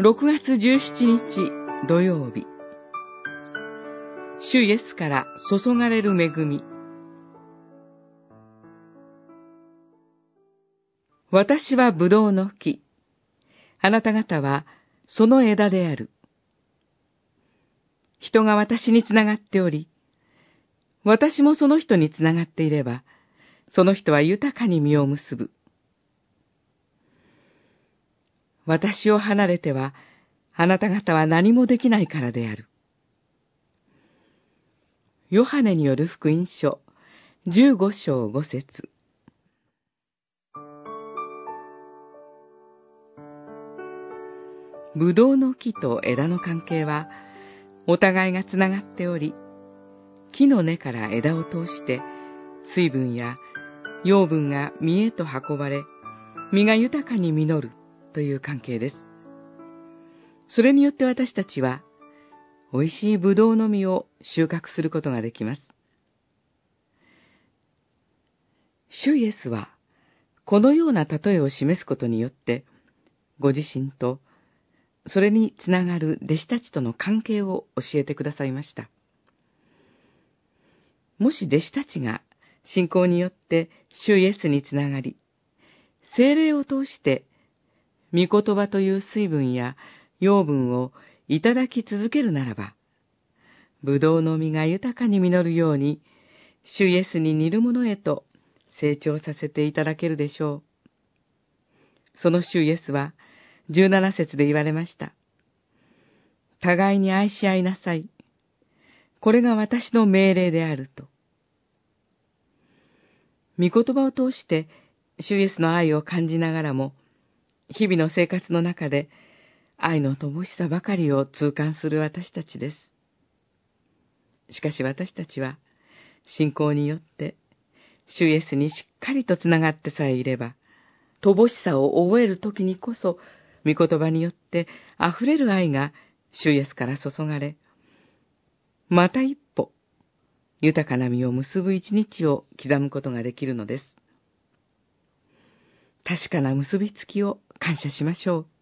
6月17日土曜日主イエスから注がれる恵み私は葡萄の木。あなた方はその枝である。人が私につながっており、私もその人につながっていれば、その人は豊かに実を結ぶ。私を離れては、あなた方は何もできないからである。ヨハネによる福音書、十五章五節ブドウの木と枝の関係は、お互いがつながっており、木の根から枝を通して、水分や養分が実へと運ばれ、実が豊かに実るという関係です。それによって私たちは、美味しいブドウの実を収穫することができます。主イエスは、このような例えを示すことによって、ご自身と、それにつながる弟子たちとの関係を教えてくださいました。もし弟子たちが信仰によって主イエスにつながり、精霊を通して御言葉という水分や養分をいただき続けるならば、葡萄の実が豊かに実るように、主イエスに似るものへと成長させていただけるでしょう。その主イエスは、十七節で言われました。互いに愛し合いなさい。これが私の命令であると。御言葉を通して、主イエスの愛を感じながらも、日々の生活の中で愛の乏しさばかりを痛感する私たちです。しかし私たちは、信仰によって、主イエスにしっかりとつながってさえいれば、乏しさを覚えるときにこそ、御言葉によって溢れる愛が主イエスから注がれ、また一歩、豊かな実を結ぶ一日を刻むことができるのです。確かな結びつきを感謝しましょう。